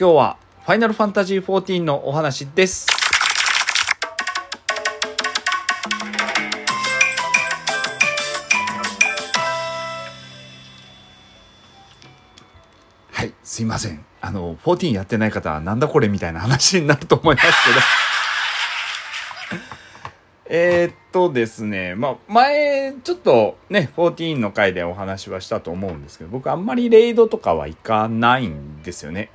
今日はファイナルファンタジー14のお話です。はい、すいません。あの、14やってない方はなんだこれみたいな話になると思いますけど。え、っとですね、まあ、前、ちょっとね、14の回でお話はしたと思うんですけど、僕あんまりレイドとかは行かないんですよね。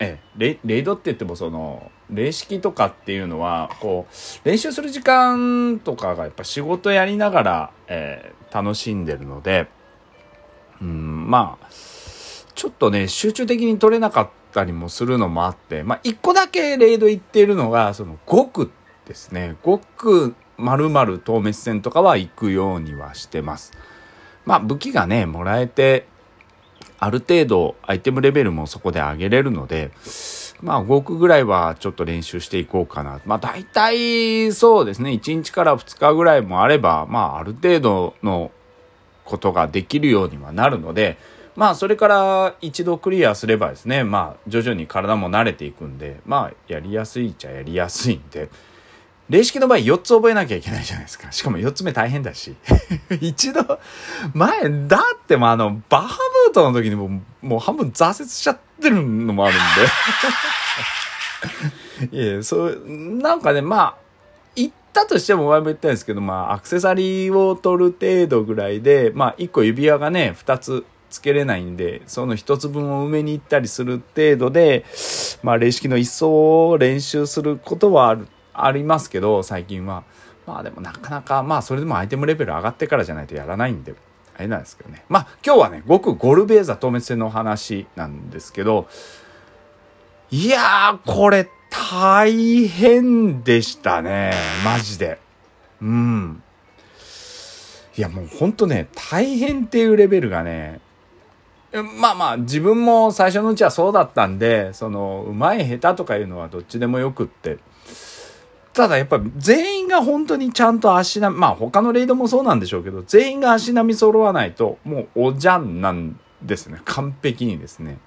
えレ、レイドって言ってもその、霊式とかっていうのは、こう、練習する時間とかがやっぱ仕事やりながら、えー、楽しんでるので、うん、まあ、ちょっとね、集中的に取れなかったりもするのもあって、まあ、一個だけレイド行っているのが、その、極ですね。極〇〇透滅戦とかは行くようにはしてます。まあ武器がね、もらえて、ある程度アイテムレベルもそこで上げれるので、まあ5区ぐらいはちょっと練習していこうかな。まあ大体そうですね、1日から2日ぐらいもあれば、まあある程度のことができるようにはなるので、まあそれから一度クリアすればですね、まあ徐々に体も慣れていくんで、まあやりやすいっちゃやりやすいんで、霊式の場合4つ覚えなきゃいけないじゃないですか。しかも4つ目大変だし。一度、前、だってもあの、バハムートの時にももう半分挫折しちゃってるのもあるんで。いや、そう、なんかね、まあ、行ったとしても前も言ったんですけど、まあ、アクセサリーを取る程度ぐらいで、まあ、1個指輪がね、2つつけれないんで、その1つ分を埋めに行ったりする程度で、まあ、霊式の一層を練習することはあるありますけど、最近は。まあでもなかなか、まあそれでもアイテムレベル上がってからじゃないとやらないんで、あれなんですけどね。まあ今日はね、ごくゴルベーザ透滅戦の話なんですけど、いやー、これ大変でしたね。マジで。うん。いやもうほんとね、大変っていうレベルがね、まあまあ自分も最初のうちはそうだったんで、その、うまい下手とかいうのはどっちでもよくって、ただやっぱり全員が本当にちゃんと足並み、まあ他のレイドもそうなんでしょうけど、全員が足並み揃わないと、もうおじゃんなんですね。完璧にですね。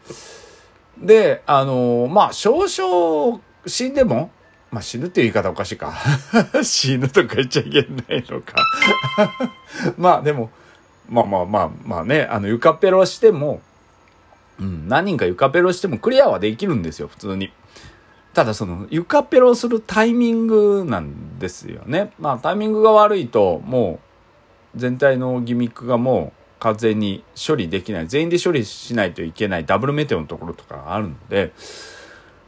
で、あのー、まあ少々死んでも、まあ死ぬっていう言い方おかしいか。死ぬとか言っちゃいけないのか まあでも、まあまあまあまあね、あの床ペロしても、うん、何人か床ペロしてもクリアはできるんですよ、普通に。ただその床ペロするタイミングなんですよね。まあタイミングが悪いともう全体のギミックがもう完全に処理できない全員で処理しないといけないダブルメテオのところとかがあるので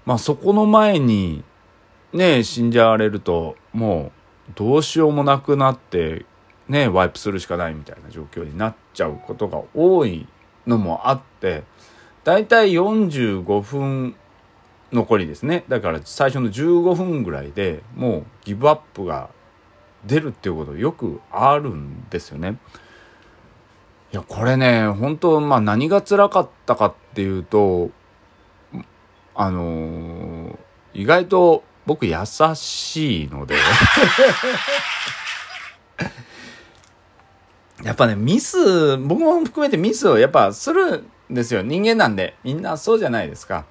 まあそこの前にね死んじゃわれるともうどうしようもなくなってねワイプするしかないみたいな状況になっちゃうことが多いのもあってだいたい45分残りですねだから最初の15分ぐらいでもうギブアップが出るっていうことよくあるんですよね。いやこれね本当まあ何が辛かったかっていうとあのー、意外と僕優しいので やっぱねミス僕も含めてミスをやっぱするんですよ人間なんでみんなそうじゃないですか。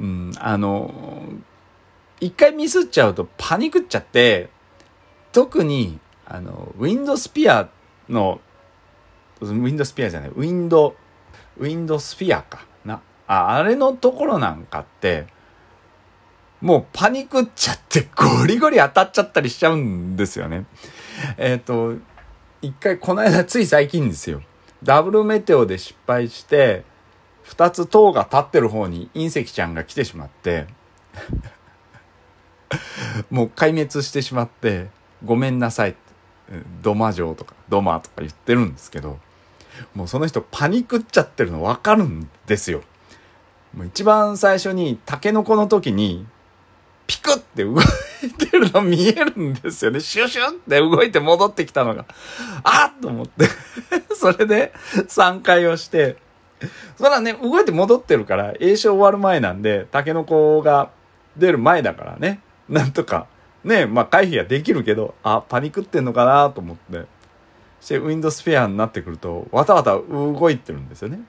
うん、あの、一回ミスっちゃうとパニクっちゃって、特に、あの、ウィンドスピアの、ウィンドスピアじゃない、ウィンド、ウィンドスピアかな。あ、あれのところなんかって、もうパニクっちゃってゴリゴリ当たっちゃったりしちゃうんですよね。えっ、ー、と、一回この間つい最近ですよ。ダブルメテオで失敗して、二つ塔が立ってる方に隕石ちゃんが来てしまって もう壊滅してしまってごめんなさいドマ城とかドマとか言ってるんですけどもうその人パニクっちゃってるの分かるんですよ。もう一番最初にタケノコの時にピクって動いてるの見えるんですよね。シュシュって動いて戻ってきたのが。あっと思って それで3回をして、そらね、動いて戻ってるから、栄唱終わる前なんで、タケノコが出る前だからね、なんとか、ね、まあ回避はできるけど、あ、パニクってんのかなと思って。して、ウィンドスフェアになってくると、わたわた動いてるんですよね。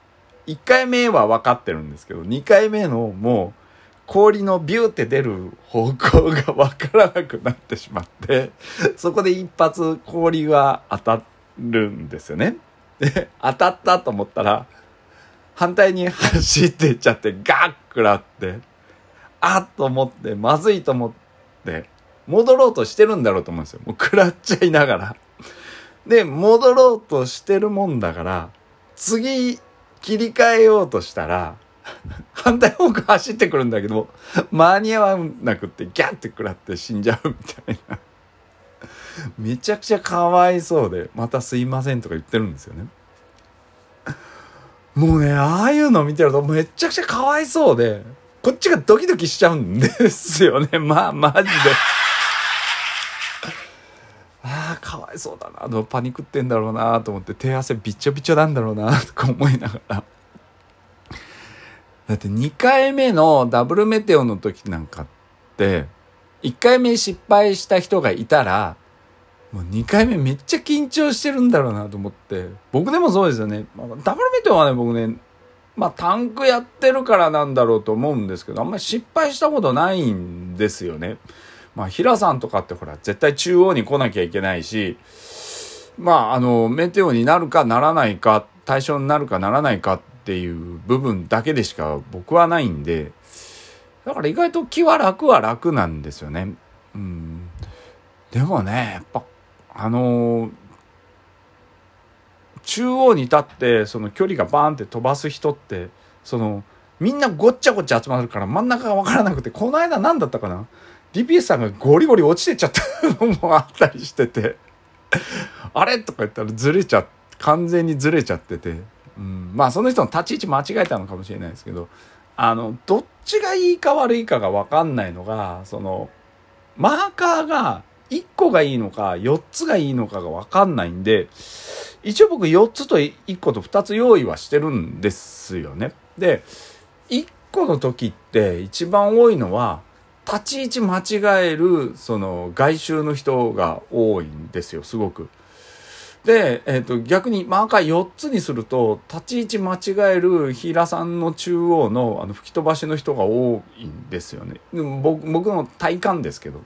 1回目は分かってるんですけど、2回目のもう、氷のビューって出る方向がわからなくなってしまって、そこで一発氷が当たるんですよね。で、当たったと思ったら、反対に走っていっちゃってガッ食らって、あっと思って、まずいと思って、戻ろうとしてるんだろうと思うんですよ。もう食らっちゃいながら。で、戻ろうとしてるもんだから、次切り替えようとしたら、反対方向走ってくるんだけど、間に合わなくってギャッて食らって死んじゃうみたいな。めちゃくちゃかわいそうで、またすいませんとか言ってるんですよね。もうね、ああいうの見てるとめちゃくちゃかわいそうで、こっちがドキドキしちゃうんですよね。まあ、マジで。ああ、かわいそうだな。でもパニクってんだろうなと思って、手汗びちょびちょなんだろうなとか思いながら。だって2回目のダブルメテオの時なんかって、1回目失敗した人がいたら、もう2回目めっちゃ緊張してるんだろうなと思って。僕でもそうですよね。まあダブルメテオはね、僕ね、まあタンクやってるからなんだろうと思うんですけど、あんまり失敗したことないんですよね。まあ平さんとかってほら、絶対中央に来なきゃいけないし、まああの、メテオになるかならないか、対象になるかならないかっていう部分だけでしか僕はないんで、だから意外と気は楽は楽なんですよね。うん。でもね、やっぱ、あの中央に立ってその距離がバーンって飛ばす人ってそのみんなごっちゃごっちゃ集まるから真ん中が分からなくてこの間何だったかな？DPS さんがゴリゴリ落ちてっちゃったのもあったりしてて。あれ？とか言ったらずれちゃ完全にずれちゃってて、うん、まあその人の立ち位置間違えたのかもしれないですけどあのどっちがいいか悪いかが分かんないのがそのマーカーが1個がいいのか4つがいいのかが分かんないんで一応僕4つと1個と2つ用意はしてるんですよね。で1個の時って一番多いのは立ち位置間違えるその外周の人が多いんですよすごく。で、えー、と逆にマーカー4つにすると立ち位置間違える平さんの中央のあの吹き飛ばしの人が多いんですよね。でも僕僕の体感ですけど。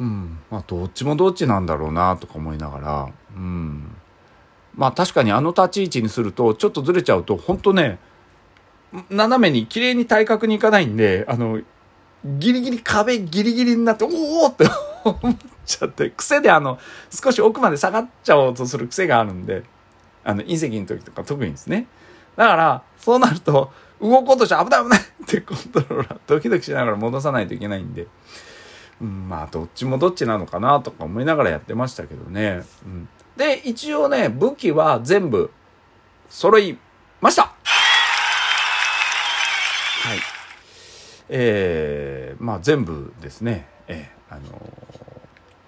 うん、まあどっちもどっちなんだろうなとか思いながら、うん、まあ確かにあの立ち位置にするとちょっとずれちゃうと本当ね斜めに綺麗に対角にいかないんであのギリギリ壁ギリギリになっておおって思っちゃって癖であの少し奥まで下がっちゃおうとする癖があるんであの隕石の時とか特にですね。だからそうなると動こうとして危ない危ないってコントローラードキドキしながら戻さないといけないんで。うん、まあどっちもどっちなのかなとか思いながらやってましたけどね。うん、で一応ね武器は全部揃いましたはい。えー、まあ全部ですね。えー、あのー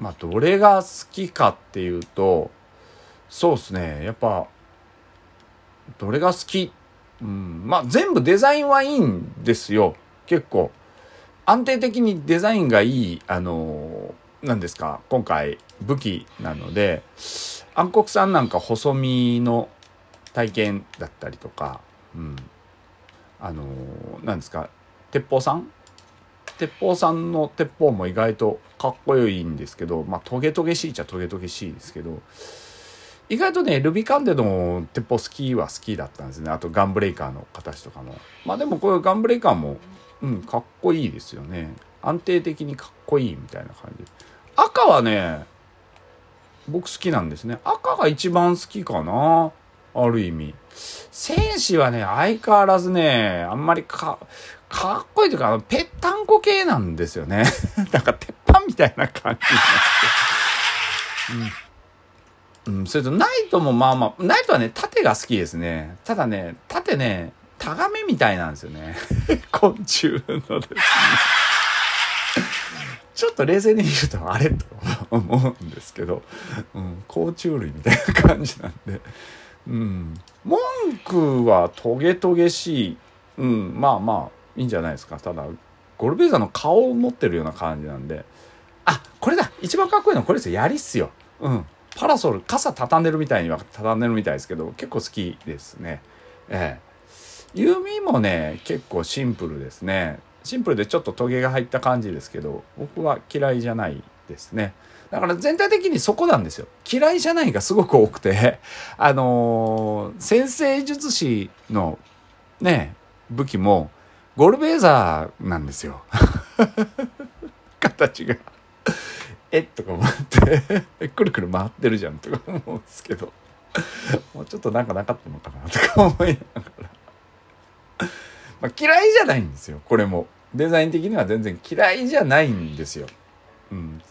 まあどれが好きかっていうとそうですねやっぱどれが好き、うん、まあ全部デザインはいいんですよ結構。安定的にデザインがいい、あのー、何ですか、今回武器なので、暗黒さんなんか細身の体験だったりとか、うん、あのー、何ですか、鉄砲さん？鉄砲さんの鉄砲も意外とかっこいいんですけど、まあトゲトゲしいっちゃトゲトゲしいですけど、意外とね、ルビカンデの鉄砲好きは好きだったんですね。あとガンブレイカーの形とかも。まあでもこれガンブレイカーもうん、かっこいいですよね。安定的にかっこいいみたいな感じ。赤はね、僕好きなんですね。赤が一番好きかな。ある意味。戦士はね、相変わらずね、あんまりか、かっこいいというか、ぺったんこ系なんですよね。なんか鉄板みたいな感じ。うん。うん、それとナイトもまあまあ、ナイトはね、縦が好きですね。ただね、縦ね、タガメみたいなんですよね。昆虫のですね。ちょっと冷静に見るとあれと思うんですけど、うん、甲虫類みたいな感じなんで、うん、文句はトゲトゲしい、うん、まあまあいいんじゃないですか。ただゴルベーザの顔を持ってるような感じなんで。あこれだ。一番かっこいいのはこれですよ。槍っすよ、うん、パラソル傘畳んでるみたいには畳んでるみたいですけど結構好きですね。ええ。弓もね結構シンプルですね。シンプルでちょっとトゲが入った感じですけど僕は嫌いじゃないですね。だから全体的にそこなんですよ。嫌いじゃないがすごく多くて。あのー、先生術師のね武器もゴルベーザーなんですよ。形が。えっ？とか思って。くるくる回ってるじゃんとか思うんですけど。もうちょっとなんかなかったのかなとか思いながら。まあ、嫌いじゃないんですよ。これも。デザイン的には全然嫌いじゃないんですよ、うん、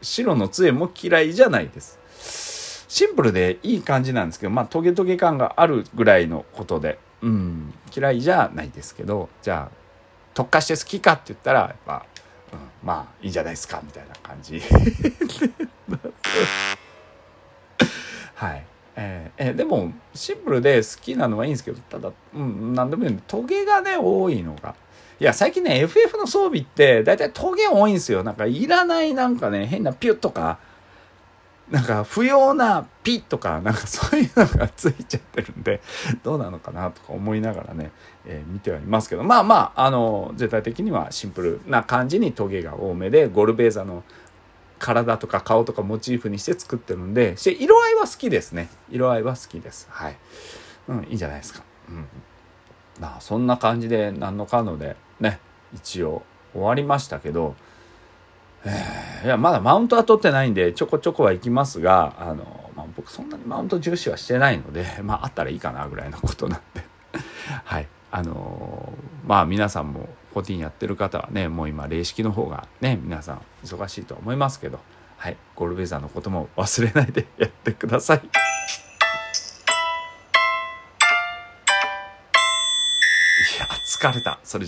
白の杖も嫌いじゃないです。シンプルでいい感じなんですけどまあトゲトゲ感があるぐらいのことで、うん、嫌いじゃないですけどじゃあ特化して好きかって言ったらやっぱ、うん、まあいいんじゃないですかみたいな感じ。はい。えー、えー、でもシンプルで好きなのはいいんですけどただ、うん、何でもいいトゲがね多いのが。いや最近ね FF の装備って大体トゲ多いんですよ。なんかいらないなんかね変なピュッとか。なんか不要なピッとか。なんかそういうのがついちゃってるんでどうなのかなとか思いながらね、えー、見てはいますけど。まあまああの全体的にはシンプルな感じにトゲが多めでゴルベーザの体とか顔とかモチーフにして作ってるんでして色合いは好きですね。色合いは好きです。はい、うん、いいじゃないですか。うん。まあそんな感じで何のかのでね一応終わりましたけどえー、いやまだマウントは取ってないんでちょこちょこは行きますがあの、まあ、僕そんなにマウント重視はしてないのでまああったらいいかなぐらいのことなんで。はい。あの、まあ皆さんも14やってる方はねもう今霊式の方がね皆さん忙しいと思いますけどはいゴルベザーのことも忘れないでやってください。いや疲れたそれ